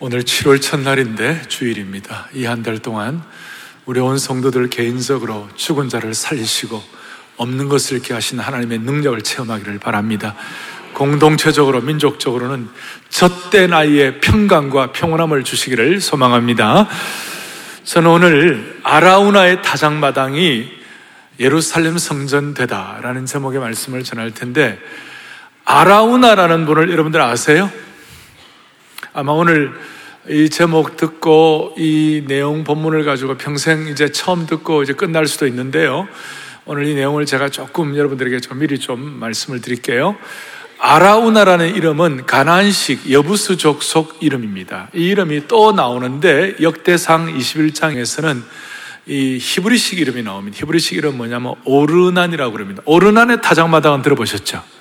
오늘 7월 첫날인데 주일입니다. 이 한 달 동안 우리 온 성도들 개인적으로 죽은 자를 살리시고 없는 것을 잃게 하신 하나님의 능력을 체험하기를 바랍니다. 공동체적으로 민족적으로는 젖된 아이의 평강과 평온함을 주시기를 소망합니다. 저는 오늘 아라우나의 타작마당이 예루살렘 성전되다라는 제목의 말씀을 전할 텐데 아라우나라는 분을 여러분들 아세요? 아마 오늘 이 제목 듣고 이 내용 본문을 가지고 평생 이제 처음 듣고 이제 끝날 수도 있는데요. 오늘 이 내용을 제가 조금 여러분들에게 좀 미리 좀 말씀을 드릴게요. 아라우나라는 이름은 가나안식 여부스족 속 이름입니다. 이 이름이 또 나오는데 역대상 21장에서는 이 히브리식 이름이 나옵니다. 히브리식 이름 뭐냐면 오르난이라고 그럽니다. 오르난의 타작마당은 들어보셨죠?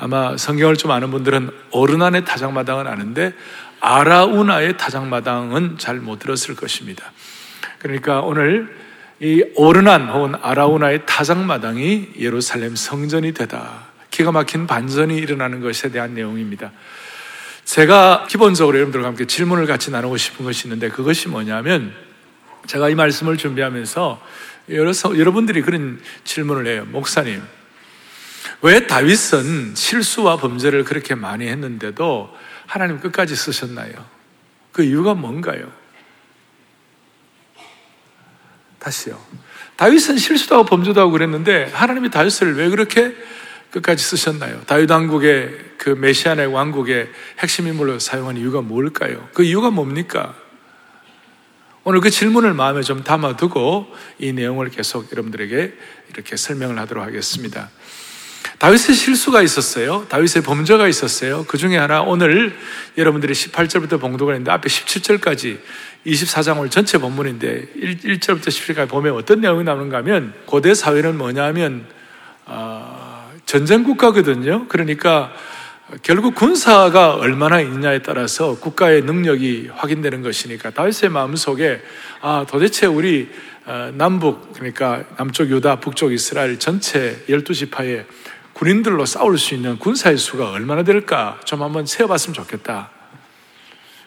아마 성경을 좀 아는 분들은 오르난의 타작마당은 아는데 아라우나의 타작마당은 잘 못 들었을 것입니다. 그러니까 오늘 이 오르난 혹은 아라우나의 타작마당이 예루살렘 성전이 되다. 기가 막힌 반전이 일어나는 것에 대한 내용입니다. 제가 기본적으로 여러분들과 함께 질문을 같이 나누고 싶은 것이 있는데 그것이 뭐냐면 제가 이 말씀을 준비하면서 여러, 여러분들이 그런 질문을 해요. 목사님, 왜 다윗은 실수와 범죄를 그렇게 많이 했는데도 하나님 끝까지 쓰셨나요? 그 이유가 뭔가요? 다시요. 다윗은 실수도 하고 범죄도 하고 그랬는데 하나님이 다윗을 왜 그렇게 끝까지 쓰셨나요? 다윗 왕국의 그 메시아의 왕국의 핵심 인물로 사용한 이유가 뭘까요? 그 이유가 뭡니까? 오늘 그 질문을 마음에 좀 담아두고 이 내용을 계속 여러분들에게 이렇게 설명을 하도록 하겠습니다. 다윗의 실수가 있었어요. 다윗의 범죄가 있었어요. 그 중에 하나 오늘 여러분들이 18절부터 봉독을 했는데 앞에 17절까지 24장을 전체 본문인데 1, 절부터 17절까지 보면 어떤 내용이 나오는가 하면 고대 사회는 뭐냐 하면 어, 전쟁 국가거든요. 그러니까 결국 군사가 얼마나 있냐에 따라서 국가의 능력이 확인되는 것이니까 다윗의 마음 속에 아 도대체 우리 어, 남북 그러니까 남쪽 유다 북쪽 이스라엘 전체 12지파에 군인들로 싸울 수 있는 군사의 수가 얼마나 될까 좀 한번 세어봤으면 좋겠다.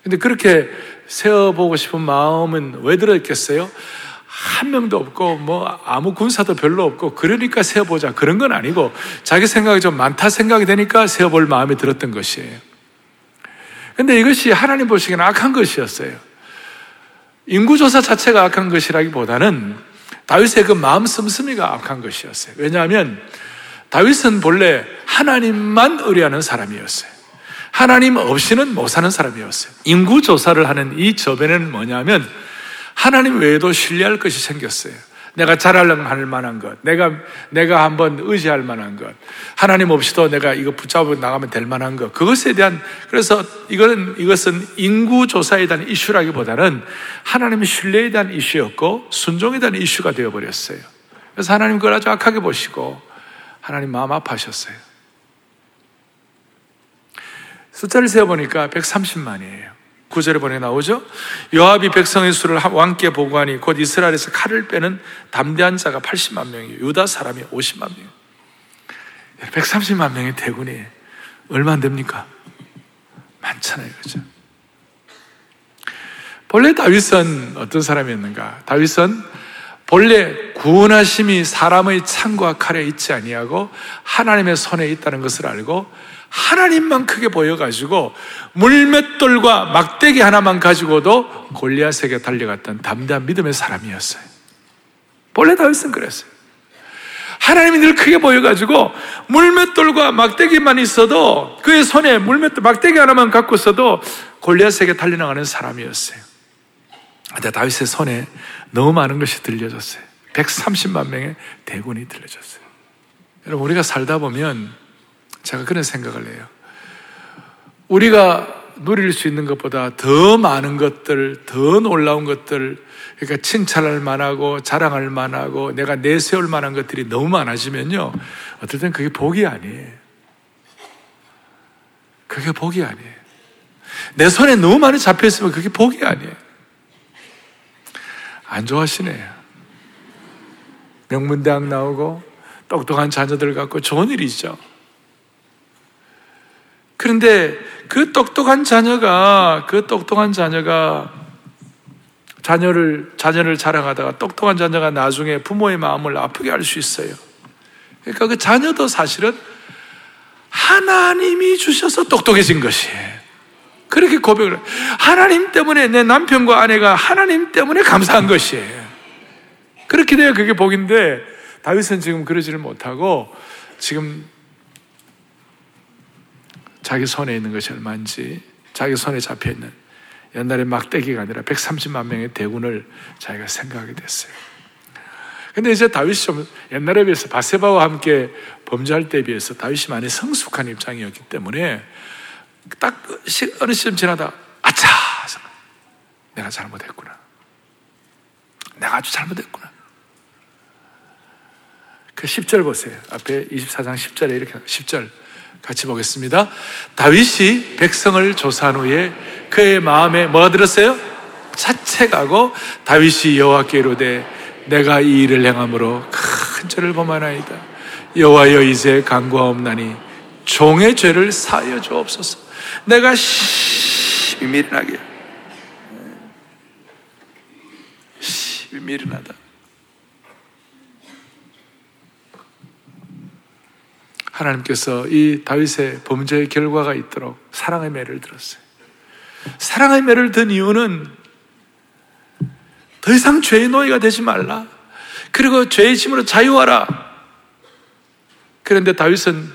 근데 그렇게 세어보고 싶은 마음은 왜 들었겠어요? 한 명도 없고 뭐 아무 군사도 별로 없고 그러니까 세어보자 그런 건 아니고 자기 생각이 좀 많다 생각이 되니까 세어볼 마음이 들었던 것이에요. 근데 이것이 하나님 보시기에는 악한 것이었어요. 인구조사 자체가 악한 것이라기보다는 다윗의 그 마음 씀씀이가 악한 것이었어요. 왜냐하면 다윗은 본래 하나님만 의뢰하는 사람이었어요. 하나님 없이는 못 사는 사람이었어요. 인구 조사를 하는 이 저변에는 뭐냐면 하나님 외에도 신뢰할 것이 생겼어요. 내가 자랑할 만한 것, 내가 내가 한번 의지할 만한 것, 하나님 없이도 내가 이거 붙잡고 나가면 될 만한 것, 그것에 대한 그래서 이거는 이것은 인구 조사에 대한 이슈라기보다는 하나님의 신뢰에 대한 이슈였고 순종에 대한 이슈가 되어 버렸어요. 그래서 하나님 그걸 아주 악하게 보시고 하나님 마음 아파하셨어요. 숫자를 세어보니까 130만이에요. 구절에 보내 나오죠? 요압이 백성의 수를 왕께 보고하니 곧 이스라엘에서 칼을 빼는 담대한 자가 80만 명이에요. 유다 사람이 50만 명. 130만 명의 대군이 얼마 안 됩니까? 많잖아요. 그죠? 본래 다윗은 어떤 사람이었는가? 다윗은 본래 구원하심이 사람의 창과 칼에 있지 아니하고 하나님의 손에 있다는 것을 알고 하나님만 크게 보여가지고 물맷돌과 막대기 하나만 가지고도 골리앗에게 달려갔던 담대한 믿음의 사람이었어요. 본래 다윗은 그랬어요. 하나님이 늘 크게 보여가지고 물맷돌과 막대기만 있어도 그의 손에 물맷돌 막대기 하나만 갖고 있어도 골리앗에게 달려나가는 사람이었어요. 근데 다윗의 손에 너무 많은 것이 들려졌어요. 130만 명의 대군이 들려졌어요. 여러분, 우리가 살다 보면 제가 그런 생각을 해요. 우리가 누릴 수 있는 것보다 더 많은 것들, 더 놀라운 것들, 그러니까 칭찬할 만하고 자랑할 만하고 내가 내세울 만한 것들이 너무 많아지면요. 어떨 땐 그게 복이 아니에요. 그게 복이 아니에요. 내 손에 너무 많이 잡혀있으면 그게 복이 아니에요. 안 좋아하시네요. 명문대학 나오고 똑똑한 자녀들 갖고 좋은 일이죠. 그런데 그 똑똑한 자녀가 그 똑똑한 자녀가 자녀를 자녀를 자랑하다가 똑똑한 자녀가 나중에 부모의 마음을 아프게 할 수 있어요. 그러니까 그 자녀도 사실은 하나님이 주셔서 똑똑해진 것이에요. 그렇게 고백을 하나님 때문에 내 남편과 아내가 하나님 때문에 감사한 것이에요. 그렇게 돼야 그게 복인데 다윗은 지금 그러지를 못하고 지금 자기 손에 있는 것이 얼마인지 자기 손에 잡혀 있는 옛날에 막대기가 아니라 130만 명의 대군을 자기가 생각하게 됐어요. 근데 이제 다윗이 좀 옛날에 비해서 바세바와 함께 범죄할 때에 비해서 다윗이 많이 성숙한 입장이었기 때문에 딱 어느 시점 지나다 아차! 내가 잘못했구나. 내가 아주 잘못했구나. 그 10절 보세요. 앞에 24장 10절에 이렇게 10절 같이 보겠습니다. 다윗이 백성을 조사한 후에 그의 마음에 뭐가 들었어요? 자책하고 다윗이 여호와께 이르되 내가 이 일을 행함으로 큰 죄를 범하나이다. 여호와여 이제 강구하옵나니 종의 죄를 사여 주옵소서. 내가 심히 미련하다. 하나님께서 이 다윗의 범죄의 결과가 있도록 사랑의 매를 들었어요. 사랑의 매를 든 이유는 더 이상 죄의 노예가 되지 말라. 그리고 죄의 짐으로 자유하라. 그런데 다윗은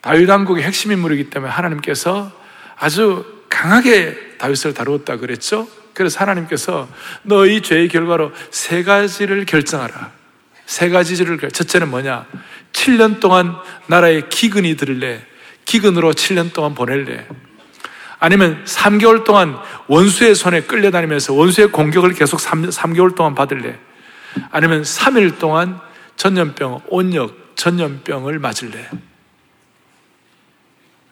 다윗 왕국의 핵심 인물이기 때문에 하나님께서 아주 강하게 다윗을 다루었다 그랬죠. 그래서 하나님께서 너이 죄의 결과로 세 가지를 결정하라. 세 가지를 첫째는 뭐냐? 7년 동안 나라에 기근이 들래. 기근으로 7년 동안 보낼래. 아니면 3개월 동안 원수의 손에 끌려다니면서 원수의 공격을 계속 3, 3개월 동안 받을래. 아니면 3일 동안 전염병, 온역, 전염병을 맞을래.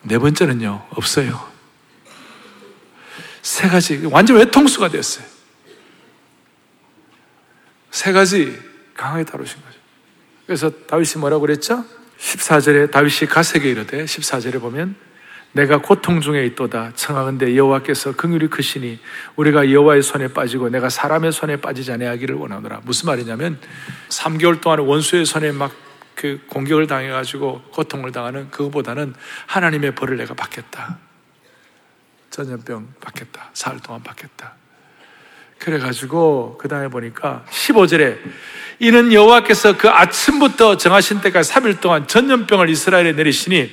네 번째는요, 없어요. 세 가지, 완전 외통수가 됐어요. 세 가지 강하게 다루신 거죠. 그래서 다윗이 뭐라고 그랬죠? 14절에 다윗이 가세게 이르되 14절에 보면 내가 고통 중에 있도다 청하건대 여호와께서 긍휼이 크시니 우리가 여호와의 손에 빠지고 내가 사람의 손에 빠지지 아니하기를 원하노라 무슨 말이냐면 3개월 동안 원수의 손에 막 그 공격을 당해 가지고 고통을 당하는 그거보다는 하나님의 벌을 내가 받겠다 전염병 받겠다 사흘 동안 받겠다 그래가지고 그 다음에 보니까 15절에 이는 여호와께서 그 아침부터 정하신 때까지 3일 동안 전염병을 이스라엘에 내리시니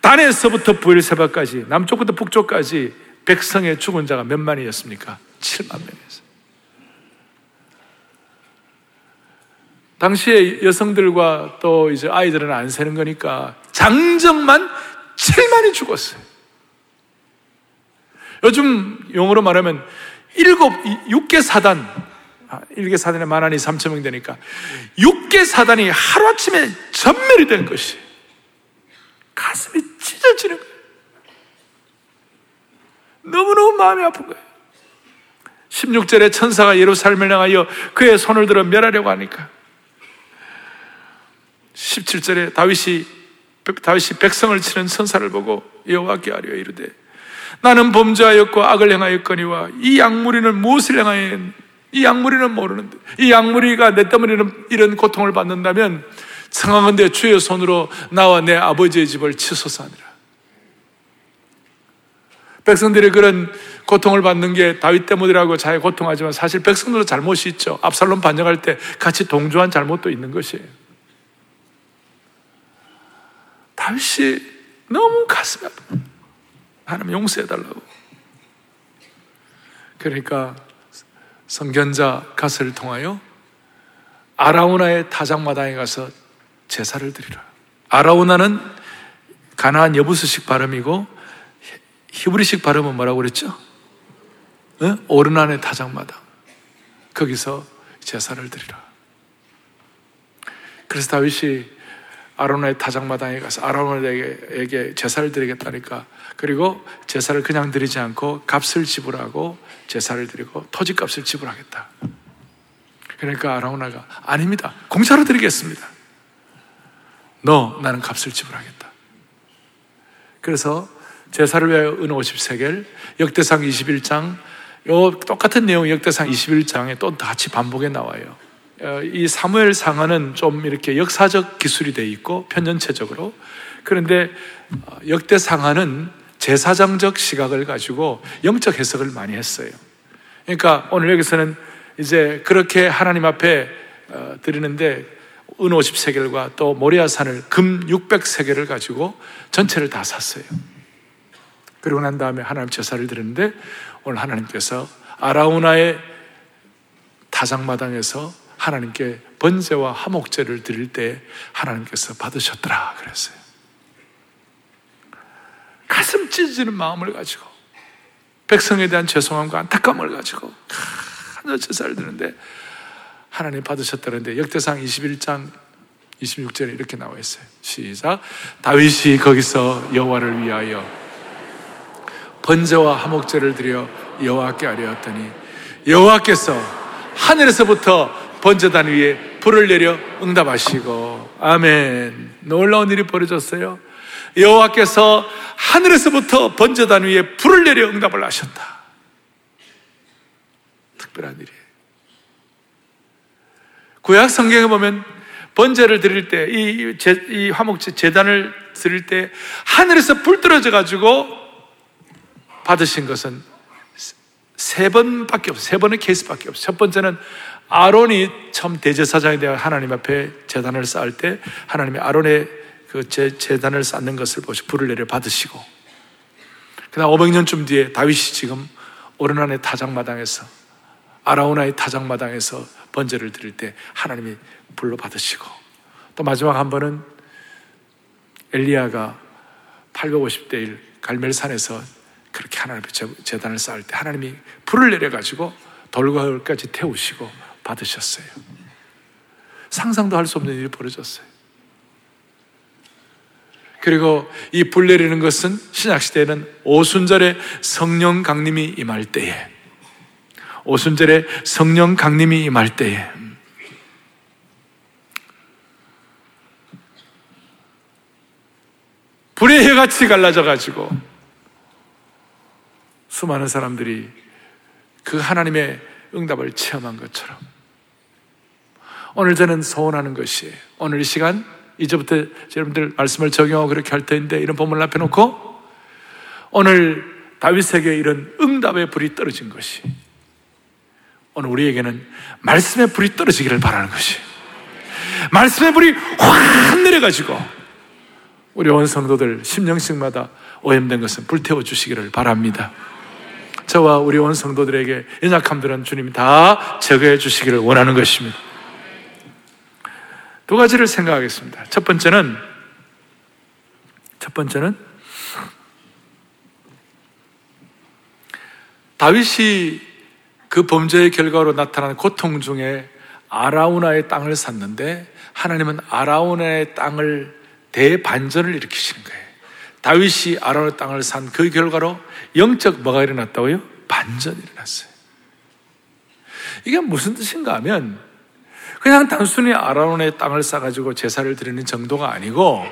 단에서부터 부엘세바까지 남쪽부터 북쪽까지 백성의 죽은 자가 몇 만이었습니까? 7만 명이었어요. 당시에 여성들과 또 이제 아이들은 안 세는 거니까 장정만 7만이 죽었어요. 요즘 용어로 말하면 일곱, 육개 사단, 아, 일개 사단에 만하니 3천 명 되니까 육개 사단이 하루아침에 전멸이 된 것이 가슴이 찢어지는 거예요. 너무너무 마음이 아픈 거예요. 16절에 천사가 예루살렘을 향하여 그의 손을 들어 멸하려고 하니까 17절에 다윗이 다윗이 백성을 치는 천사를 보고 여호와께 아뢰어 이르되 나는 범죄하였고 악을 행하였거니와 이 양무리는 무엇을 행하였 이 양무리는 모르는데 이 양무리가 내 때문에 이런, 이런 고통을 받는다면 성황한데 주의 손으로 나와 내 아버지의 집을 치솟아니라. 백성들이 그런 고통을 받는 게 다윗 때문이라고 자기 고통하지만 사실 백성들도 잘못이 있죠. 압살롬 반정할 때 같이 동조한 잘못도 있는 것이에요. 다윗이 너무 가슴이 아파. 하나님 용서해달라고. 그러니까 성견자 가스를 통하여 아라우나의 타작마당에 가서 제사를 드리라. 아라우나는 가나안 여부스식 발음이고 히브리식 발음은 뭐라고 그랬죠? 어? 오르난의 타작마당. 거기서 제사를 드리라. 그래서 다윗이 아론의 타작마당에 가서 아론에게 제사를 드리겠다니까 그리고 제사를 그냥 드리지 않고 값을 지불하고 제사를 드리고 토지값을 지불하겠다. 그러니까 아라우나가 아닙니다. 공짜로 드리겠습니다. 너 나는 값을 지불하겠다. 그래서 제사를 위하여 은 50세겔, 역대상 21장, 요 똑같은 내용 역대상 21장에 또 같이 반복해 나와요. 어, 이 사무엘 상하는 좀 이렇게 역사적 기술이 돼 있고 편전체적으로 그런데 어, 역대 상하는 제사장적 시각을 가지고 영적 해석을 많이 했어요. 그러니까 오늘 여기서는 이제 그렇게 하나님 앞에 어, 드리는데 은 50세겔과 또 모리아산을 금 600세겔을 가지고 전체를 다 샀어요. 그리고 난 다음에 하나님 제사를 드리는데 오늘 하나님께서 아라우나의 타작마당에서 하나님께 번제와 화목제를 드릴 때 하나님께서 받으셨더라 그랬어요. 가슴 찢어지는 마음을 가지고 백성에 대한 죄송함과 안타까움을 가지고 하늘 제사를 드는데 하나님 받으셨다는데 역대상 21장 26절에 이렇게 나와 있어요. 시작. 다윗이 거기서 여호와를 위하여 번제와 화목제를 드려 여호와께 아뢰었더니 여호와께서 하늘에서부터 번제단 위에 불을 내려 응답하시고 아멘. 놀라운 일이 벌어졌어요. 여호와께서 하늘에서부터 번제단 위에 불을 내려 응답을 하셨다. 특별한 일이에요. 구약 성경에 보면 번제를 드릴 때, 이, 이 화목제 재단을 드릴 때 하늘에서 불 떨어져 가지고 받으신 것은 세 번밖에 없어요. 세 번의 케이스밖에 없어요. 첫 번째는 아론이 처음 대제사장에 대한 하나님 앞에 재단을 쌓을 때 하나님이 아론의 그 재, 재단을 쌓는 것을 보시 불을 내려 받으시고 그다음 500년쯤 뒤에 다윗이 지금 오르난의 타작마당에서 아라우나의 타작마당에서 번제를 드릴 때 하나님이 불로 받으시고 또 마지막 한 번은 엘리야가 850대 1 갈멜산에서 그렇게 하나님 재단을 쌓을 때 하나님이 불을 내려가지고 돌과 흙까지 태우시고 받으셨어요. 상상도 할 수 없는 일이 벌어졌어요. 그리고 이 불 내리는 것은 신약시대에는 오순절에 성령 강림이 임할 때에 오순절에 성령 강림이 임할 때에. 불의 해같이 갈라져 가지고 수많은 사람들이 그 하나님의 응답을 체험한 것처럼 오늘 저는 소원하는 것이 오늘 이 시간 이제부터 여러분들 말씀을 적용하고 그렇게 할 텐데 이런 본문을 앞에 놓고 오늘 다윗에게 이런 응답의 불이 떨어진 것이 오늘 우리에게는 말씀의 불이 떨어지기를 바라는 것이 말씀의 불이 확 내려가지고 우리 온 성도들 심령씩마다 오염된 것은 불태워 주시기를 바랍니다. 저와 우리 온 성도들에게 연약함들은 주님이 다 제거해 주시기를 원하는 것입니다. 두 가지를 생각하겠습니다. 첫 번째는 첫 번째는 다윗이 그 범죄의 결과로 나타난 고통 중에 아라우나의 땅을 샀는데 하나님은 아라우나의 땅을 대반전을 일으키시는 거예요. 다윗이 아라우나의 땅을 산 그 결과로 영적 뭐가 일어났다고요? 반전이 일어났어요. 이게 무슨 뜻인가 하면 그냥 단순히 아라온의 땅을 싸가지고 제사를 드리는 정도가 아니고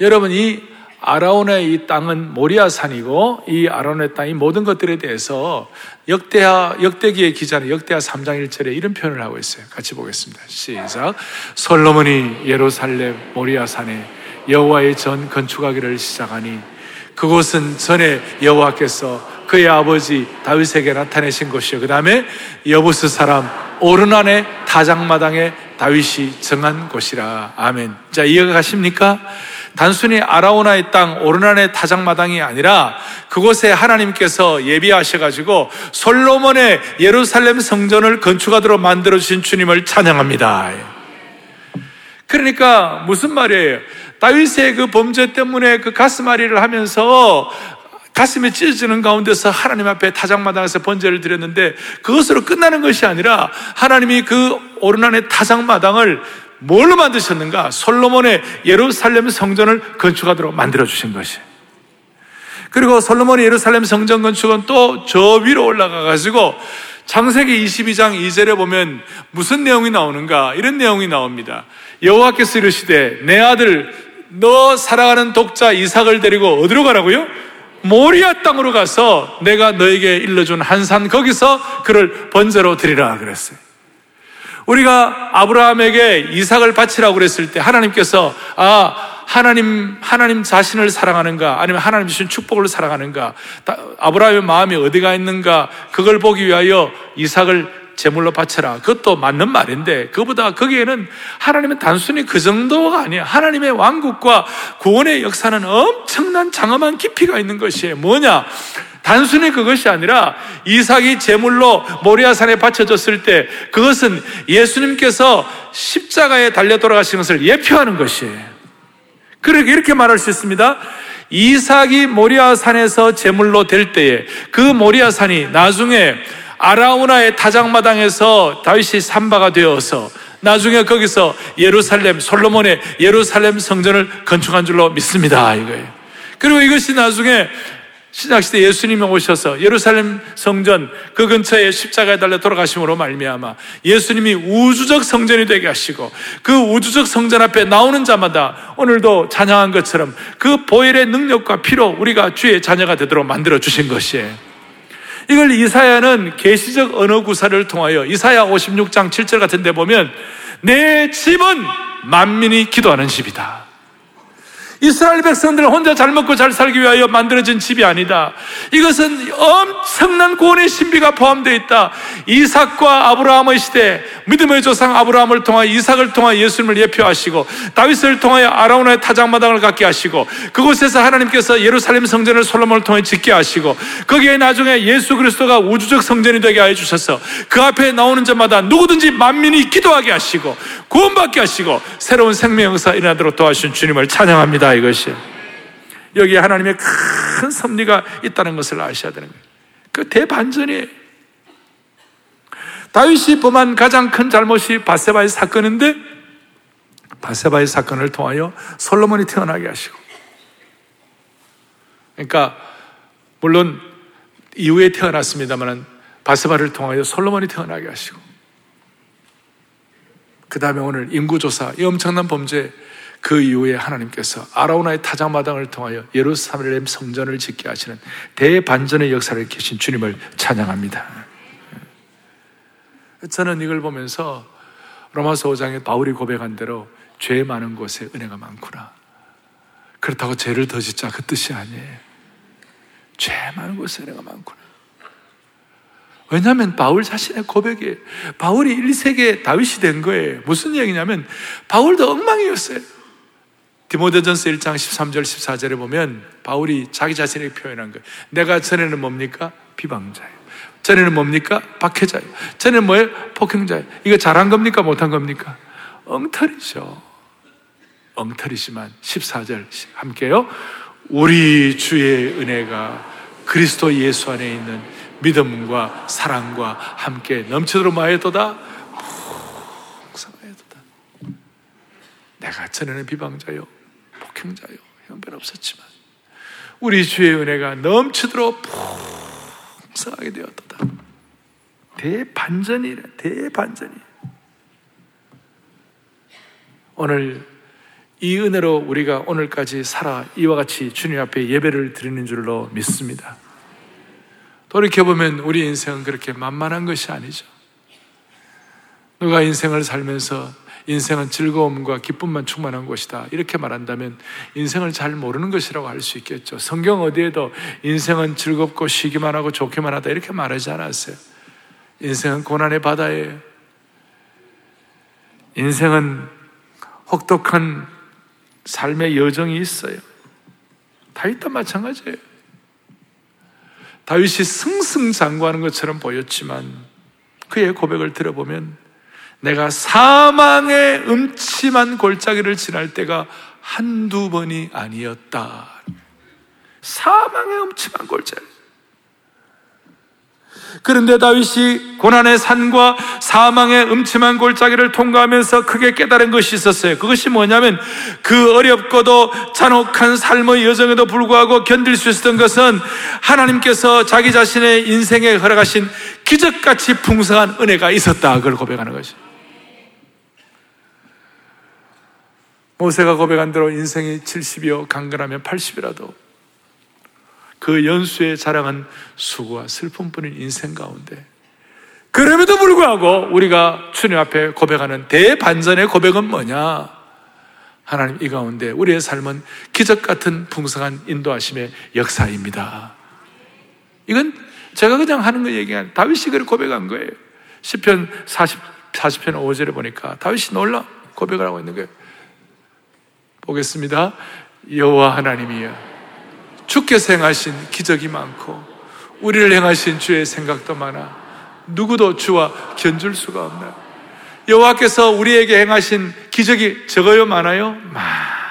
여러분 이 아라온의 이 땅은 모리아산이고 이 아라온의 땅이 모든 것들에 대해서 역대하 역대기의 기자는 역대하 3장 1절에 이런 표현을 하고 있어요. 같이 보겠습니다. 시작. 솔로몬이 예루살렘 모리아산에 여호와의 전 건축하기를 시작하니 그곳은 전에 여호와께서 그의 아버지 다윗에게 나타내신 곳이요. 그 다음에 여부스 사람 오르난의 타작마당에 다윗이 정한 곳이라. 아멘. 자, 이해가 가십니까? 단순히 아라오나의 땅, 오르난의 타작마당이 아니라 그곳에 하나님께서 예비하셔가지고 솔로몬의 예루살렘 성전을 건축하도록 만들어주신 주님을 찬양합니다. 그러니까 무슨 말이에요? 다윗의 그 범죄 때문에 그 가슴앓이를 하면서 가슴이 찢어지는 가운데서 하나님 앞에 타작마당에서 번제를 드렸는데 그것으로 끝나는 것이 아니라 하나님이 그 오르난의 타작마당을 뭘로 만드셨는가? 솔로몬의 예루살렘 성전을 건축하도록 만들어 주신 것이. 그리고 솔로몬의 예루살렘 성전 건축은 또 저 위로 올라가 가지고 창세기 22장 2절에 보면 무슨 내용이 나오는가? 이런 내용이 나옵니다. 여호와께서 이르시되 내 아들 너 사랑하는 독자 이삭을 데리고 어디로 가라고요? 모리아 땅으로 가서 내가 너에게 일러준 한 산 거기서 그를 번제로 드리라 그랬어요. 우리가 아브라함에게 이삭을 바치라고 그랬을 때 하나님께서 아 하나님 하나님 자신을 사랑하는가 아니면 하나님 주신 축복을 사랑하는가 아브라함의 마음이 어디가 있는가 그걸 보기 위하여 이삭을 제물로 바쳐라. 그것도 맞는 말인데 그보다 거기에는 하나님은 단순히 그 정도가 아니야. 하나님의 왕국과 구원의 역사는 엄청난 장엄한 깊이가 있는 것이에요. 뭐냐? 단순히 그것이 아니라 이삭이 제물로 모리아산에 바쳐졌을 때 그것은 예수님께서 십자가에 달려 돌아가신 것을 예표하는 것이에요. 그렇게 이렇게 말할 수 있습니다. 이삭이 모리아산에서 제물로 될 때에 그 모리아산이 나중에 아라우나의 타작마당에서 다윗이 삼바가 되어서 나중에 거기서 예루살렘 솔로몬의 예루살렘 성전을 건축한 줄로 믿습니다 이거예요. 그리고 이것이 나중에 신약시대 예수님이 오셔서 예루살렘 성전 그 근처에 십자가에 달려 돌아가심으로 말미암아 예수님이 우주적 성전이 되게 하시고 그 우주적 성전 앞에 나오는 자마다 오늘도 찬양한 것처럼 그 보혈의 능력과 피로 우리가 주의 자녀가 되도록 만들어 주신 것이에요. 이걸 이사야는 계시적 언어 구사를 통하여 이사야 56장 7절 같은 데 보면 내 집은 만민이 기도하는 집이다. 이스라엘 백성들은 혼자 잘 먹고 잘 살기 위하여 만들어진 집이 아니다. 이것은 엄청난 구원의 신비가 포함되어 있다. 이삭과 아브라함의 시대, 믿음의 조상 아브라함을 통하여 이삭을 통하여 예수님을 예표하시고 다윗을 통하여 아라우나의 타작마당을 갖게 하시고 그곳에서 하나님께서 예루살렘 성전을 솔로몬을 통해 짓게 하시고 거기에 나중에 예수 그리스도가 우주적 성전이 되게 하여 주셔서 그 앞에 나오는 자마다 누구든지 만민이 기도하게 하시고 구원받게 하시고 새로운 생명 역사 일어나도록 도와주신 주님을 찬양합니다. 이것이. 여기에 하나님의 큰 섭리가 있다는 것을 아셔야 되는 거예요. 그 대반전이에요. 다윗이 범한 가장 큰 잘못이 바세바의 사건인데 바세바의 사건을 통하여 솔로몬이 태어나게 하시고 그러니까 물론 이후에 태어났습니다만 바세바를 통하여 솔로몬이 태어나게 하시고 그 다음에 오늘 인구조사 이 엄청난 범죄 그 이후에 하나님께서 아라우나의 타작마당을 통하여 예루살렘 성전을 짓게 하시는 대반전의 역사를 계신 주님을 찬양합니다. 저는 이걸 보면서 로마서 5장에 바울이 고백한 대로 죄 많은 곳에 은혜가 많구나. 그렇다고 죄를 더 짓자 그 뜻이 아니에요. 죄 많은 곳에 은혜가 많구나. 왜냐하면 바울 자신의 고백이 바울이 1세기에 다윗이 된 거예요. 무슨 얘기냐면 바울도 엉망이었어요. 디모데전서 1장 13절 14절에 보면 바울이 자기 자신에게 표현한 거예요. 내가 전에는 뭡니까? 비방자예요. 전에는 뭡니까? 박해자예요. 전에는 뭐예요? 폭행자예요. 이거 잘한 겁니까? 못한 겁니까? 엉터리죠. 엉터리지만 14절 함께요. 우리 주의 은혜가 그리스도 예수 안에 있는 믿음과 사랑과 함께 넘치도록 마에도다. 내가 전에는 비방자요. 폭행자요. 형편없었지만 우리 주의 은혜가 넘치도록 풍성하게 되었다. 대반전이래, 대반전이. 오늘 이 은혜로 우리가 오늘까지 살아 이와 같이 주님 앞에 예배를 드리는 줄로 믿습니다. 돌이켜보면 우리 인생은 그렇게 만만한 것이 아니죠. 누가 인생을 살면서 인생은 즐거움과 기쁨만 충만한 것이다. 이렇게 말한다면 인생을 잘 모르는 것이라고 할 수 있겠죠. 성경 어디에도 인생은 즐겁고 쉬기만 하고 좋기만 하다. 이렇게 말하지 않았어요. 인생은 고난의 바다예요. 인생은 혹독한 삶의 여정이 있어요. 다윗도 마찬가지예요. 다윗이 승승장구하는 것처럼 보였지만 그의 고백을 들어보면 내가 사망의 음침한 골짜기를 지날 때가 한두 번이 아니었다. 사망의 음침한 골짜기. 그런데 다윗이 고난의 산과 사망의 음침한 골짜기를 통과하면서 크게 깨달은 것이 있었어요. 그것이 뭐냐면 그 어렵고도 잔혹한 삶의 여정에도 불구하고 견딜 수 있었던 것은 하나님께서 자기 자신의 인생에 허락하신 기적같이 풍성한 은혜가 있었다. 그걸 고백하는 것이. 모세가 고백한 대로 인생이 70이요, 강건하면 80이라도 그 연수에 자랑한 수고와 슬픔뿐인 인생 가운데 그럼에도 불구하고 우리가 주님 앞에 고백하는 대반전의 고백은 뭐냐? 하나님 이 가운데 우리의 삶은 기적 같은 풍성한 인도하심의 역사입니다. 이건 제가 그냥 하는 거 얘기한 다윗이 그를 고백한 거예요. 10편 40, 40편 5절에 보니까 다윗이 놀라 고백을 하고 있는 거예요. 보겠습니다. 여호와 하나님이여 주께서 행하신 기적이 많고 우리를 행하신 주의 생각도 많아 누구도 주와 견줄 수가 없나요? 여호와께서 우리에게 행하신 기적이 적어요 많아요? 많습니다.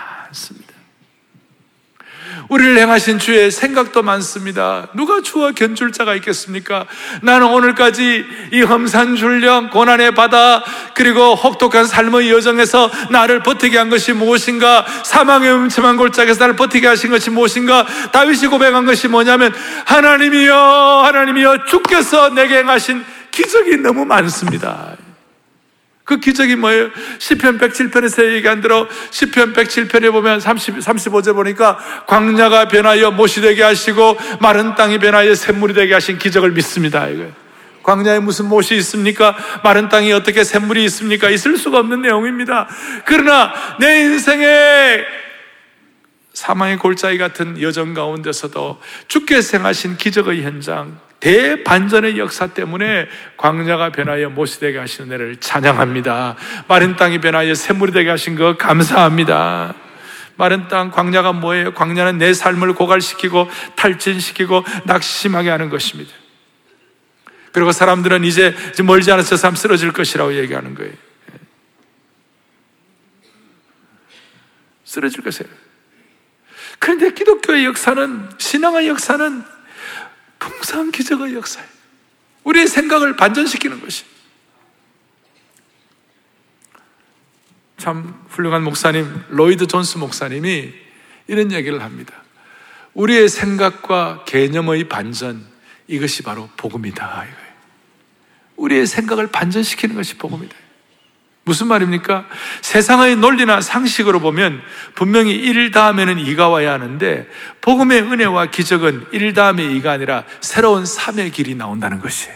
우리를 행하신 주의 생각도 많습니다. 누가 주와 견줄 자가 있겠습니까? 나는 오늘까지 이 험산 줄령 고난의 바다 그리고 혹독한 삶의 여정에서 나를 버티게 한 것이 무엇인가? 사망의 음침한 골짜기에서 나를 버티게 하신 것이 무엇인가? 다윗이 고백한 것이 뭐냐면 하나님이여 하나님이여 주께서 내게 행하신 기적이 너무 많습니다. 그 기적이 뭐예요? 10편 107편에서 얘기한 대로 10편 107편에 보면 30, 35절 보니까 광야가 변하여 못이 되게 하시고 마른 땅이 변하여 샘물이 되게 하신 기적을 믿습니다. 이거 광야에 무슨 못이 있습니까? 마른 땅이 어떻게 샘물이 있습니까? 있을 수가 없는 내용입니다. 그러나 내 인생에 사망의 골짜기 같은 여정 가운데서도 주께 생하신 기적의 현장, 대반전의 역사 때문에 광야가 변하여 못이 되게 하시는 애를 찬양합니다. 마른 땅이 변하여 샘물이 되게 하신 거 감사합니다. 마른 땅, 광야가 뭐예요? 광야는 내 삶을 고갈시키고 탈진시키고 낙심하게 하는 것입니다. 그리고 사람들은 이제 멀지 않아서 삶 쓰러질 것이라고 얘기하는 거예요. 쓰러질 것이에요. 그런데 기독교의 역사는, 신앙의 역사는 풍성한 기적의 역사예요. 우리의 생각을 반전시키는 것이. 참 훌륭한 목사님, 로이드 존스 목사님이 이런 얘기를 합니다. 우리의 생각과 개념의 반전, 이것이 바로 복음이다. 우리의 생각을 반전시키는 것이 복음이다. 무슨 말입니까? 세상의 논리나 상식으로 보면 분명히 1 다음에는 2가 와야 하는데 복음의 은혜와 기적은 1 다음에 2가 아니라 새로운 3의 길이 나온다는 것이에요.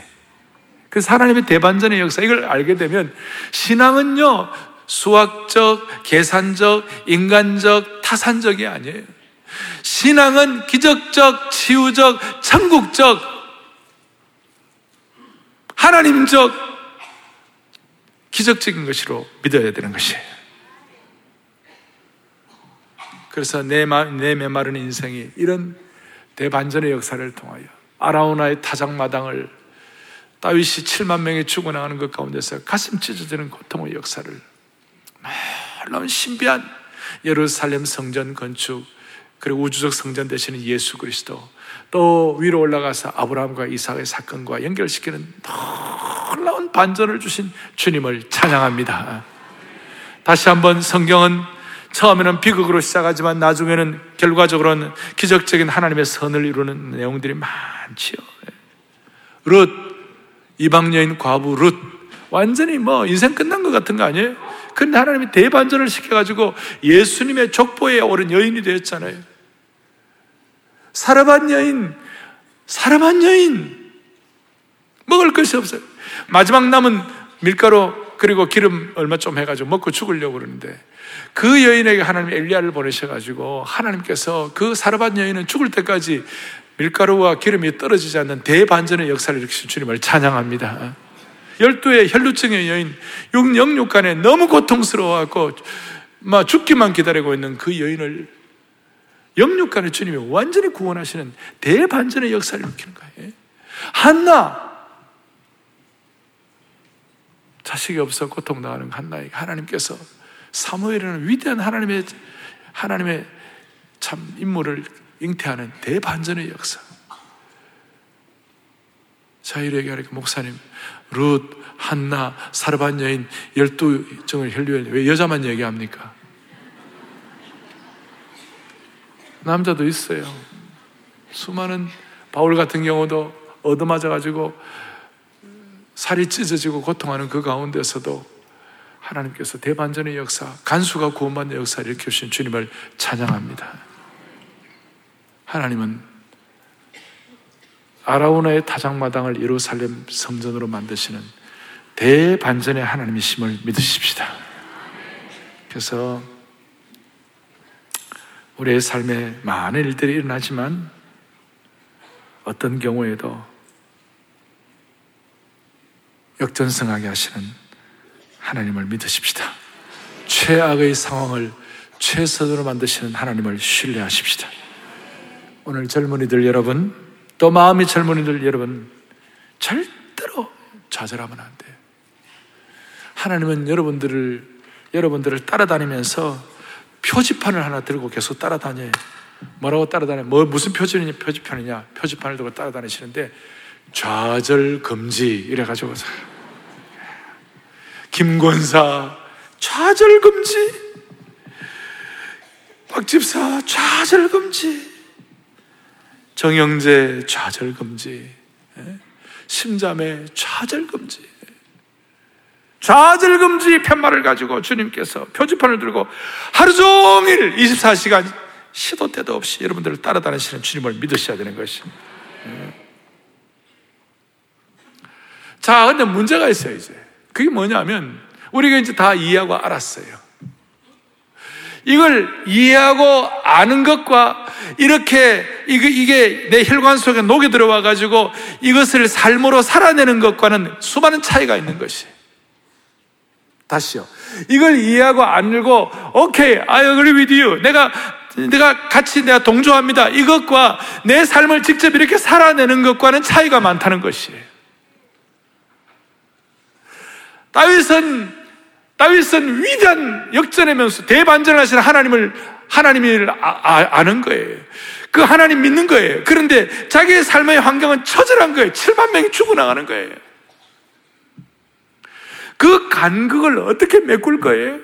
그래서 하나님의 대반전의 역사 이걸 알게 되면 신앙은요 수학적, 계산적, 인간적, 타산적이 아니에요. 신앙은 기적적, 치유적, 천국적, 하나님적 기적적인 것으로 믿어야 되는 것이에요. 그래서 내, 내 메마른 인생이 이런 대반전의 역사를 통하여 아라우나의 타작마당을 다윗이 7만 명이 죽어나가는 것 가운데서 가슴 찢어지는 고통의 역사를 놀라운 신비한 예루살렘 성전 건축 그리고 우주적 성전 되시는 예수 그리스도 또 위로 올라가서 아브라함과 이삭의 사건과 연결시키는 놀라운 반전을 주신 주님을 찬양합니다. 다시 한번 성경은 처음에는 비극으로 시작하지만 나중에는 결과적으로는 기적적인 하나님의 선을 이루는 내용들이 많지요. 룻, 이방 여인 과부 룻, 완전히 뭐 인생 끝난 것 같은 거 아니에요? 근데 하나님이 대반전을 시켜가지고 예수님의 족보에 오른 여인이 되었잖아요. 사람한 여인, 사람한 여인, 먹을 것이 없어요. 마지막 남은 밀가루 그리고 기름 얼마 좀 해가지고 먹고 죽으려고 그러는데 그 여인에게 하나님 엘리야를 보내셔가지고 하나님께서 그 사르반 여인은 죽을 때까지 밀가루와 기름이 떨어지지 않는 대반전의 역사를 일으키신 주님을 찬양합니다. 열두의 혈루증의 여인, 영육간에 너무 고통스러워하고 막 죽기만 기다리고 있는 그 여인을 영육간의 주님이 완전히 구원하시는 대반전의 역사를 일으키는 거예요. 한나 자식이 없어 고통당하는 한나에게 하나님께서 사무엘이라는 위대한 하나님의 하나님의 참 인물을 잉태하는 대반전의 역사. 자유에게 하니까 목사님, 룻, 한나, 사르반 여인, 열두 정을 혈류해 왜 여자만 얘기합니까? 남자도 있어요. 수많은 바울 같은 경우도 얻어맞아가지고 살이 찢어지고 고통하는 그 가운데서도 하나님께서 대반전의 역사, 간수가 구원받는 역사를 일으키신 주님을 찬양합니다. 하나님은 아라우나의 타작마당을 예루살렘 성전으로 만드시는 대반전의 하나님이심을 믿으십시다. 그래서 우리의 삶에 많은 일들이 일어나지만 어떤 경우에도 역전승하게 하시는 하나님을 믿으십시다. 최악의 상황을 최선으로 만드시는 하나님을 신뢰하십시다. 오늘 젊은이들 여러분, 또 마음이 젊은이들 여러분, 절대로 좌절하면 안 돼요. 하나님은 여러분들을, 여러분들을 따라다니면서 표지판을 하나 들고 계속 따라다녀요. 뭐라고 따라다녀? 뭐, 무슨 표지판이냐, 표지판이냐, 표지판을 들고 따라다니시는데, 좌절 금지, 이래 가지고, 김권사, 좌절 금지, 박집사, 좌절 금지, 정영재, 좌절 금지, 예? 심자매, 좌절 금지. 좌절 금지 편말을 가지고 주님께서 표지판을 들고 하루 종일 24시간 시도 때도 없이 여러분들을 따라다니시는 주님을 믿으셔야 되는 것입니다. 예. 자, 근데 문제가 있어요, 이제. 그게 뭐냐면, 우리가 이제 다 이해하고 알았어요. 이걸 이해하고 아는 것과 이렇게 이게, 내 혈관 속에 녹여 들어와 가지고 이것을 삶으로 살아내는 것과는 수많은 차이가 있는 것이. 다시요. 이걸 이해하고 안 읽고 오케이, I agree with you. 내가 내가 같이 내가 동조합니다. 이것과 내 삶을 직접 이렇게 살아내는 것과는 차이가 많다는 것이에요. 다윗은 다윗은 위대한 역전의 면수, 대반전하시는 하나님을 하나님을 아, 는 거예요. 그 하나님 믿는 거예요. 그런데 자기의 삶의 환경은 처절한 거예요. 7만 명이 죽어나가는 거예요. 그 간극을 어떻게 메꿀 거예요?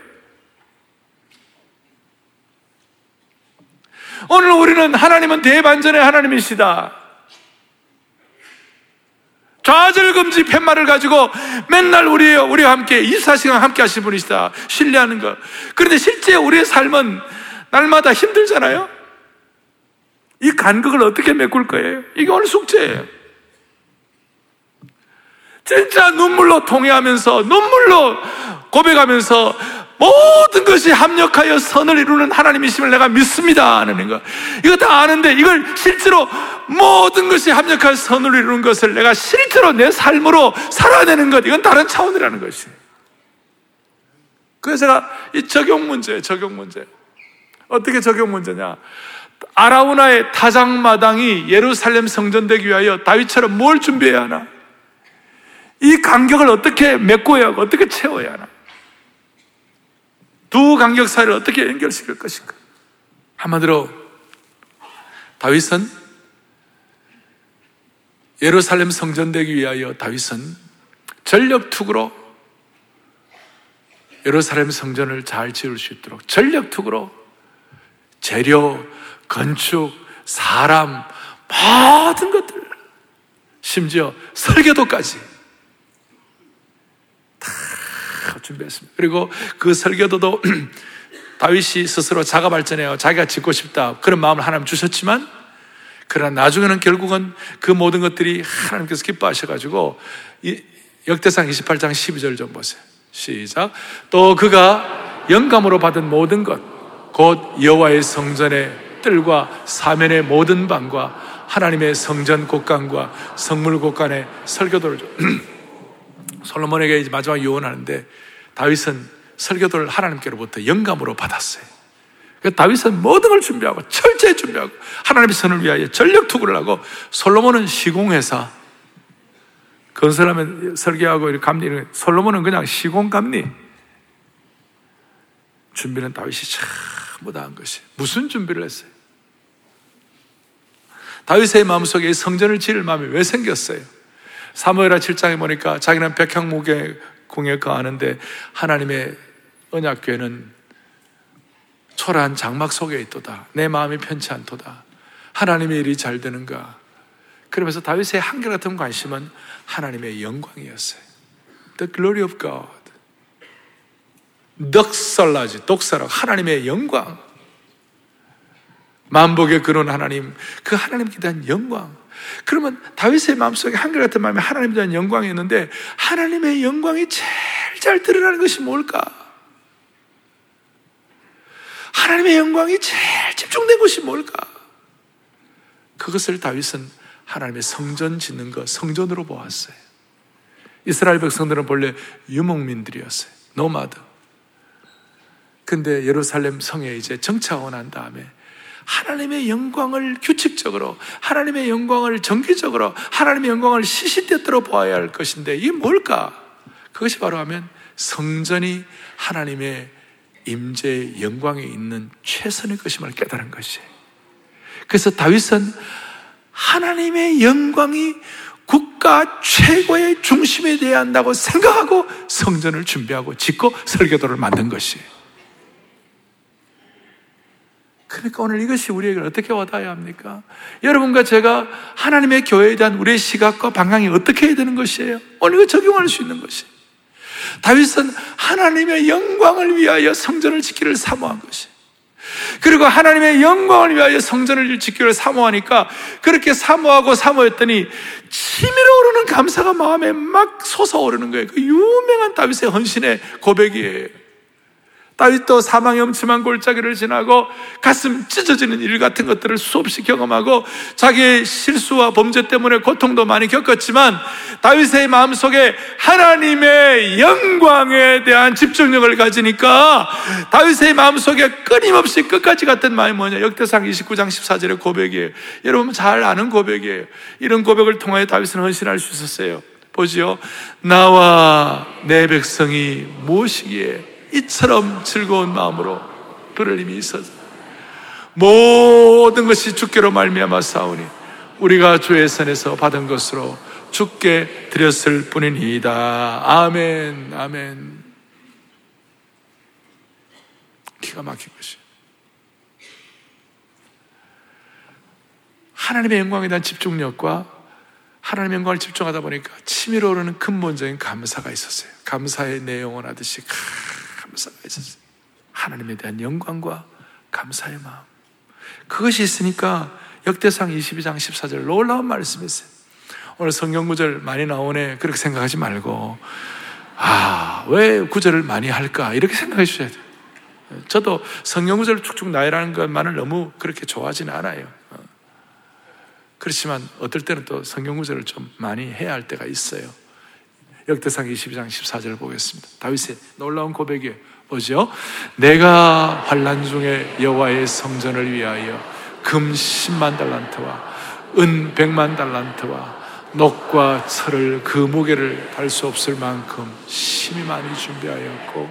오늘 우리는 하나님은 대반전의 하나님이시다. 좌절금지 팻말을 가지고 맨날 우리, 우리와 함께 24시간 함께 하신 분이시다. 신뢰하는 것. 그런데 실제 우리의 삶은 날마다 힘들잖아요? 이 간극을 어떻게 메꿀 거예요? 이게 오늘 숙제예요. 진짜 눈물로 통해하면서 눈물로 고백하면서 모든 것이 합력하여 선을 이루는 하나님이심을 내가 믿습니다. 하는 거. 이거 다 아는데 이걸 실제로 모든 것이 합력하여 선을 이루는 것을 내가 실제로 내 삶으로 살아내는 것. 이건 다른 차원이라는 것이. 그래서 제가 이 적용 문제, 적용 문제. 어떻게 적용 문제냐? 아라우나의 타작마당이 예루살렘 성전되기 위하여 다윗처럼 뭘 준비해야 하나? 이 간격을 어떻게 메꿔야 하고 어떻게 채워야 하나? 두 간격 사이를 어떻게 연결시킬 것인가? 한마디로 다윗은 예루살렘 성전되기 위하여 다윗은 전력 투구로 예루살렘 성전을 잘 지을 수 있도록 전력 투구로 재료, 건축, 사람, 모든 것들, 심지어 설계도까지 준비했습니다. 그리고 그 설교도도 다윗이 스스로 자가 발전해요. 자기가 짓고 싶다. 그런 마음을 하나님 주셨지만, 그러나 나중에는 결국은 그 모든 것들이 하나님께서 기뻐하셔가지고, 역대상 28장 12절 좀 보세요. 시작. 또 그가 영감으로 받은 모든 것, 곧 여호와의 성전의 뜰과 사면의 모든 방과 하나님의 성전 곳간과 성물 곳간의 설교도를 솔로몬에게 이제 마지막 유언하는데 다윗은 설교도를 하나님께로부터 영감으로 받았어요. 다윗은 모든 걸 준비하고 철저히 준비하고 하나님의 선을 위하여 전력 투구를 하고 솔로몬은 시공회사 건설하면 설계하고 이렇게 감리 솔로몬은 그냥 시공 감리 준비는 다윗이 전부 다한 것이 무슨 준비를 했어요? 다윗의 마음속에 성전을 지을 마음이 왜 생겼어요? 사무엘하 7장에 보니까 자기는 백향목에 공에 거하는데 하나님의 언약궤는 초라한 장막 속에 있도다. 내 마음이 편치 않도다. 하나님의 일이 잘 되는가? 그러면서 다윗의 한결같은 관심은 하나님의 영광이었어요. The glory of God. 넉살라지, 독사라 하나님의 영광. 만복의 그런 하나님, 그 하나님께 대한 영광. 그러면 다윗의 마음속에 한결같은 마음에 하나님에 대한 영광이 있는데 하나님의 영광이 제일 잘 드러나는 것이 뭘까? 하나님의 영광이 제일 집중된 것이 뭘까? 그것을 다윗은 하나님의 성전 짓는 것, 성전으로 보았어요. 이스라엘 백성들은 본래 유목민들이었어요. 노마드. 근데 예루살렘 성에 이제 난 다음에 하나님의 영광을 규칙적으로, 하나님의 영광을 정기적으로, 하나님의 영광을 시시때때로 보아야 할 것인데 이게 뭘까? 그것이 바로 하면 성전이 하나님의 임재의 영광에 있는 최선의 것임을 깨달은 것이에요. 그래서 다윗은 하나님의 영광이 국가 최고의 중심에 되어야 한다고 생각하고 성전을 준비하고 짓고 설교도를 만든 것이에요. 그러니까 오늘 이것이 우리에게 어떻게 와닿아야 합니까? 여러분과 제가 하나님의 교회에 대한 우리의 시각과 방향이 어떻게 해야 되는 것이에요? 오늘 이거 적용할 수 있는 것이에요. 다윗은 하나님의 영광을 위하여 성전을 짓기를 사모한 것이에요. 그리고 하나님의 영광을 위하여 성전을 짓기를 사모하니까 그렇게 사모하고 사모했더니 치밀어 오르는 감사가 마음에 막 솟아오르는 거예요. 그 유명한 다윗의 헌신의 고백이에요. 다윗도 사망의 엄침한 골짜기를 지나고 가슴 찢어지는 일 같은 것들을 수없이 경험하고 자기의 실수와 범죄 때문에 고통도 많이 겪었지만 다윗의 마음속에 하나님의 영광에 대한 집중력을 가지니까 다윗의 마음속에 끊임없이 끝까지 같은 마음이 뭐냐. 역대상 29장 14절의 고백이에요. 여러분 잘 아는 고백이에요. 이런 고백을 통하여 다윗은 헌신할 수 있었어요. 보지요. 나와 내 백성이 무엇이기에 이처럼 즐거운 마음으로 힘이 있어서 모든 것이 주께로 말미암아 싸우니 우리가 주의 선에서 받은 것으로 주께 드렸을 뿐이니이다. 아멘, 아멘. 기가 막힌 것이. 하나님의 영광에 대한 집중력과 하나님의 영광을 집중하다 보니까 치밀어 오르는 근본적인 감사가 있었어요. 감사의 내용을 하듯이 감사가 있었어요. 하나님에 대한 영광과 감사의 마음. 그것이 있으니까 역대상 22장 14절 놀라운 말씀이었어요. 오늘 성경 구절 많이 나오네. 그렇게 생각하지 말고, 아, 왜 구절을 많이 할까? 이렇게 생각해 주셔야 돼요. 저도 성경 구절을 쭉쭉 나열하는 것만을 너무 그렇게 좋아하지는 않아요. 그렇지만 어떨 때는 또 성경 구절을 좀 많이 해야 할 때가 있어요. 역대상 22장 14절을 보겠습니다. 다윗의 놀라운 고백이에요. 뭐죠? 내가 환란 중에 여호와의 성전을 위하여 금 10만 달란트와 은 100만 달란트와 녹과 철을 그 무게를 달 수 없을 만큼 심히 많이 준비하였고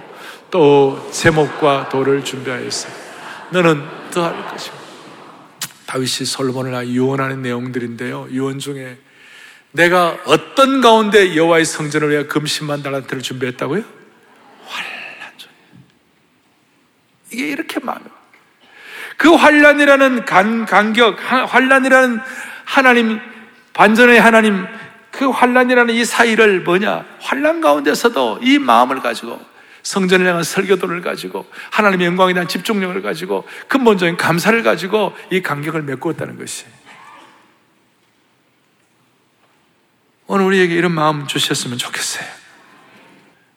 또 제목과 돌을 준비하였어. 너는 더할 것이고 다윗이 솔로몬을 유언하는 내용들인데요. 유언 중에 내가 어떤 가운데 여호와의 성전을 위해 금 10만 달란트를 준비했다고요? 환란 중에. 이게 이렇게 많아. 그 환란이라는 간, 간격, 환란이라는 하나님, 반전의 하나님, 그 환란이라는 이 사이를 뭐냐? 환란 가운데서도 이 마음을 가지고 성전을 향한 설교도를 가지고 하나님의 영광에 대한 집중력을 가지고 근본적인 감사를 가지고 이 간격을 메꾸었다는 것이. 오늘 우리에게 이런 마음 주셨으면 좋겠어요.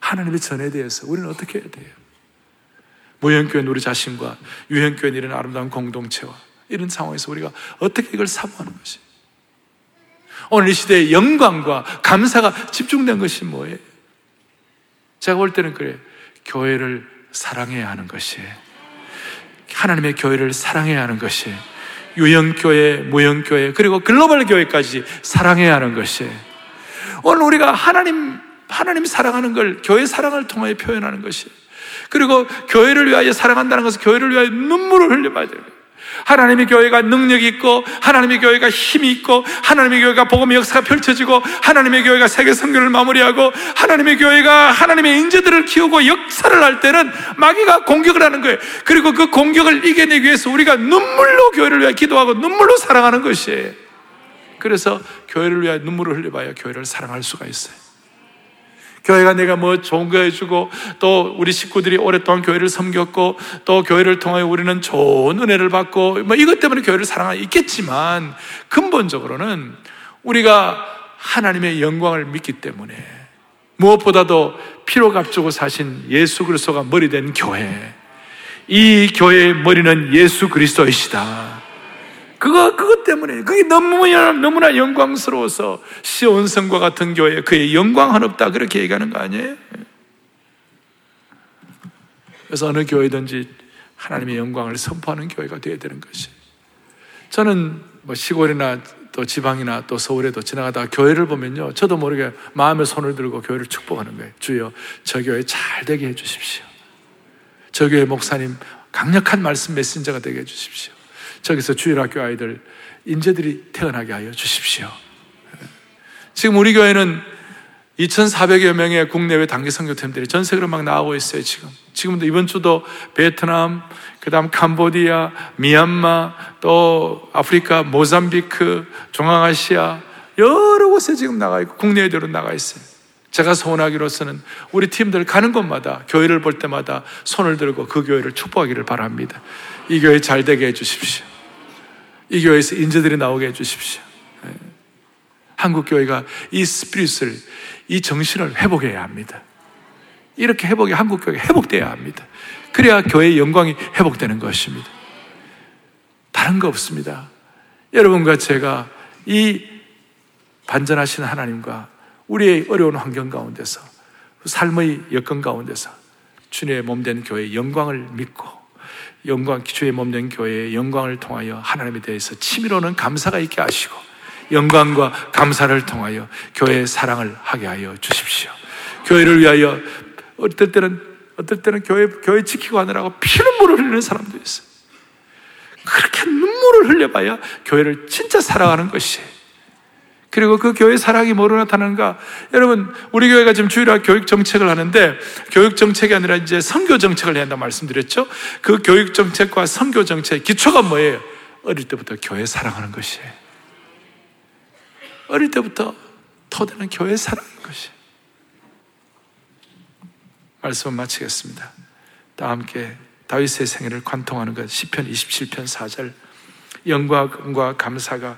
하나님의 전에 대해서 우리는 어떻게 해야 돼요? 모형교회 우리 자신과 유형교회 이런 아름다운 공동체와 이런 상황에서 우리가 어떻게 이걸 사모하는 것이? 오늘 이 시대의 영광과 감사가 집중된 것이 뭐예요? 제가 볼 때는 그래. 교회를 사랑해야 하는 것이 하나님의 교회를 사랑해야 하는 것이 유형교회, 무형교회, 그리고 글로벌 교회까지 사랑해야 하는 것이 오늘 우리가 하나님, 하나님 사랑하는 걸 교회 사랑을 통하여 표현하는 것이 그리고 교회를 위하여 사랑한다는 것은 교회를 위하여 눈물을 흘려봐야 돼요. 하나님의 교회가 능력이 있고 하나님의 교회가 힘이 있고 하나님의 교회가 복음의 역사가 펼쳐지고 하나님의 교회가 세계 선교를 마무리하고 하나님의 교회가 하나님의 인재들을 키우고 역사를 할 때는 마귀가 공격을 하는 거예요. 그리고 그 공격을 이겨내기 위해서 우리가 눈물로 교회를 위해 기도하고 눈물로 사랑하는 것이에요. 그래서 교회를 위해 눈물을 흘려봐야 교회를 사랑할 수가 있어요. 교회가 내가 뭐 좋은 거 해주고 또 우리 식구들이 오랫동안 교회를 섬겼고 또 교회를 통하여 우리는 좋은 은혜를 받고 뭐 이것 때문에 교회를 사랑하 있겠지만 근본적으로는 우리가 하나님의 영광을 믿기 때문에 무엇보다도 피로 값주고 사신 예수 그리스도가 머리 된 교회 이 교회의 머리는 예수 그리스도이시다. 그거, 그것 때문에, 그게 너무나, 너무나 영광스러워서 시온성과 같은 교회, 그의 영광 한없다. 그렇게 얘기하는 거 아니에요? 그래서 어느 교회든지 하나님의 영광을 선포하는 교회가 되어야 되는 것이. 저는 뭐 시골이나 또 지방이나 또 서울에도 지나가다가 교회를 보면요. 저도 모르게 마음에 손을 들고 교회를 축복하는 거예요. 주여, 저 교회 잘 되게 해 주십시오. 저 교회 목사님 강력한 말씀 메신저가 되게 해 주십시오. 저기서 주일학교 아이들 인재들이 태어나게 하여 주십시오. 지금 우리 교회는 2,400여 명의 국내외 단기 선교팀들이 전 세계로 막 나오고 있어요, 지금. 지금도 이번 주도 베트남, 그 다음 캄보디아, 미얀마, 또 아프리카, 모잠비크, 중앙아시아, 여러 곳에 지금 나가 있고, 국내외대로 나가 있어요. 제가 소원하기로서는 우리 팀들 가는 곳마다, 교회를 볼 때마다 손을 들고 그 교회를 축복하기를 바랍니다. 이 교회 잘 되게 해 주십시오. 이 교회에서 인재들이 나오게 해주십시오. 예. 한국 교회가 이 스피릿을, 이 정신을 회복해야 합니다. 이렇게 회복이 한국 교회가 회복돼야 합니다. 그래야 교회의 영광이 회복되는 것입니다. 다른 거 없습니다. 여러분과 제가 이 반전하신 하나님과 우리의 어려운 환경 가운데서 삶의 여건 가운데서 주님의 몸 된 교회의 영광을 믿고 영광, 주의 몸된 교회의 영광을 통하여 하나님에 대해서 치밀어는 감사가 있게 하시고 영광과 감사를 통하여 교회의 사랑을 하게 하여 주십시오. 교회를 위하여 어떨 때는 어떨 때는 교회 교회 지키고 하느라고 피눈물을 흘리는 사람도 있어요. 그렇게 눈물을 흘려봐야 교회를 진짜 사랑하는 것이에요. 그리고 그 교회 사랑이 뭐로 나타나는가? 여러분, 우리 교회가 지금 주일학 교육 정책을 하는데 교육 정책이 아니라 이제 선교 정책을 해야 한다 말씀드렸죠? 그 교육 정책과 선교 정책 기초가 뭐예요? 어릴 때부터 교회 사랑하는 것이에요. 어릴 때부터 토대는 교회 사랑인 것이에요. 말씀을 마치겠습니다. 다 함께 다윗의 생애를 관통하는 것 10편 27편 4절 영광과 감사가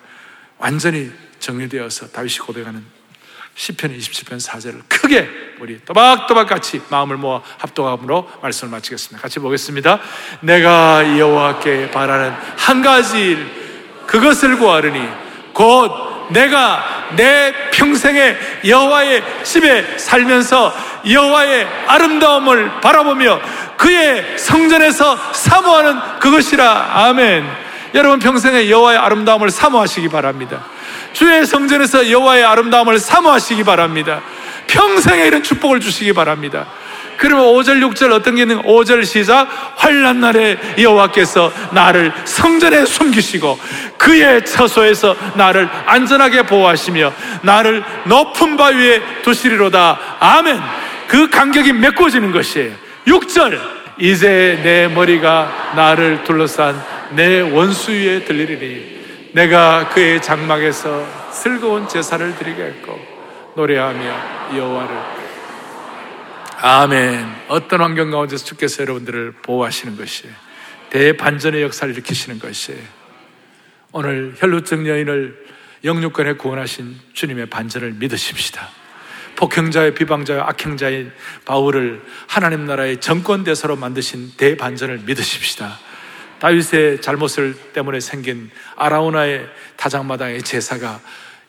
완전히 정리되어서 다윗이 고백하는 10편 27편 4절을 크게 우리 또박또박 같이 마음을 모아 합동함으로 말씀을 마치겠습니다. 같이 보겠습니다. 내가 여호와께 바라는 한 가지 일 그것을 구하르니 곧 내가 내 평생에 여호와의 집에 살면서 여호와의 아름다움을 바라보며 그의 성전에서 사모하는 그것이라 아멘. 여러분 평생에 여호와의 아름다움을 사모하시기 바랍니다. 주의 성전에서 여호와의 아름다움을 사모하시기 바랍니다. 평생에 이런 축복을 주시기 바랍니다. 그러면 5절, 6절 어떤 게 있는 5절 시작 환란 날에 여호와께서 나를 성전에 숨기시고 그의 처소에서 나를 안전하게 보호하시며 나를 높은 바 위에 두시리로다. 아멘. 그 간격이 메꿔지는 것이에요. 6절 이제 내 머리가 나를 둘러싼 내 원수 위에 들리리니 내가 그의 장막에서 슬거운 제사를 드리겠고 노래하며 여호와를 아멘. 어떤 환경 가운데서 주께서 여러분들을 보호하시는 것이에요. 대반전의 역사를 일으키시는 것이에요. 오늘 혈루증 여인을 영육권에 구원하신 주님의 반전을 믿으십시다. 폭행자의 비방자의 악행자인 바울을 하나님 나라의 정권 대사로 만드신 대반전을 믿으십시다. 다윗의 잘못을 때문에 생긴 아라우나의 타작마당의 제사가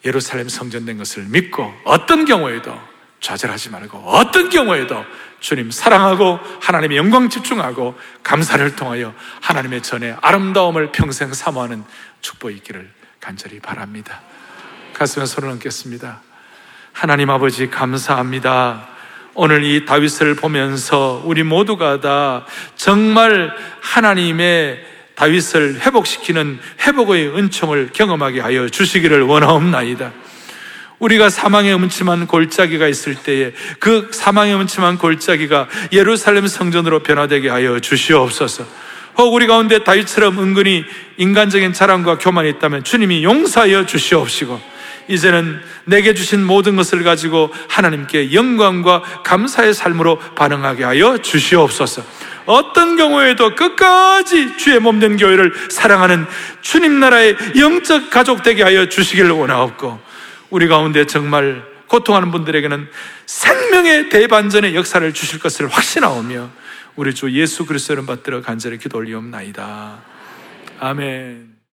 예루살렘 성전된 것을 믿고 어떤 경우에도 좌절하지 말고 어떤 경우에도 주님 사랑하고 하나님의 영광 집중하고 감사를 통하여 하나님의 전에 아름다움을 평생 사모하는 축복이 있기를 간절히 바랍니다. 가슴에 손을 얹겠습니다. 하나님 아버지 감사합니다. 오늘 이 다윗을 보면서 우리 모두가 다 정말 하나님의 다윗을 회복시키는 회복의 은총을 경험하게 하여 주시기를 원하옵나이다. 우리가 사망의 음침한 골짜기가 있을 때에 그 사망의 음침한 골짜기가 예루살렘 성전으로 변화되게 하여 주시옵소서. 혹 우리 가운데 다윗처럼 은근히 인간적인 자랑과 교만이 있다면 주님이 용서하여 주시옵시고 이제는 내게 주신 모든 것을 가지고 하나님께 영광과 감사의 삶으로 반응하게 하여 주시옵소서. 어떤 경우에도 끝까지 주의 몸된 교회를 사랑하는 주님 나라의 영적 가족 되게 하여 주시기를 원하옵고 우리 가운데 정말 고통하는 분들에게는 생명의 대반전의 역사를 주실 것을 확신하오며 우리 주 예수 그리스도를 받들어 간절히 기도 올리옵나이다. 아멘.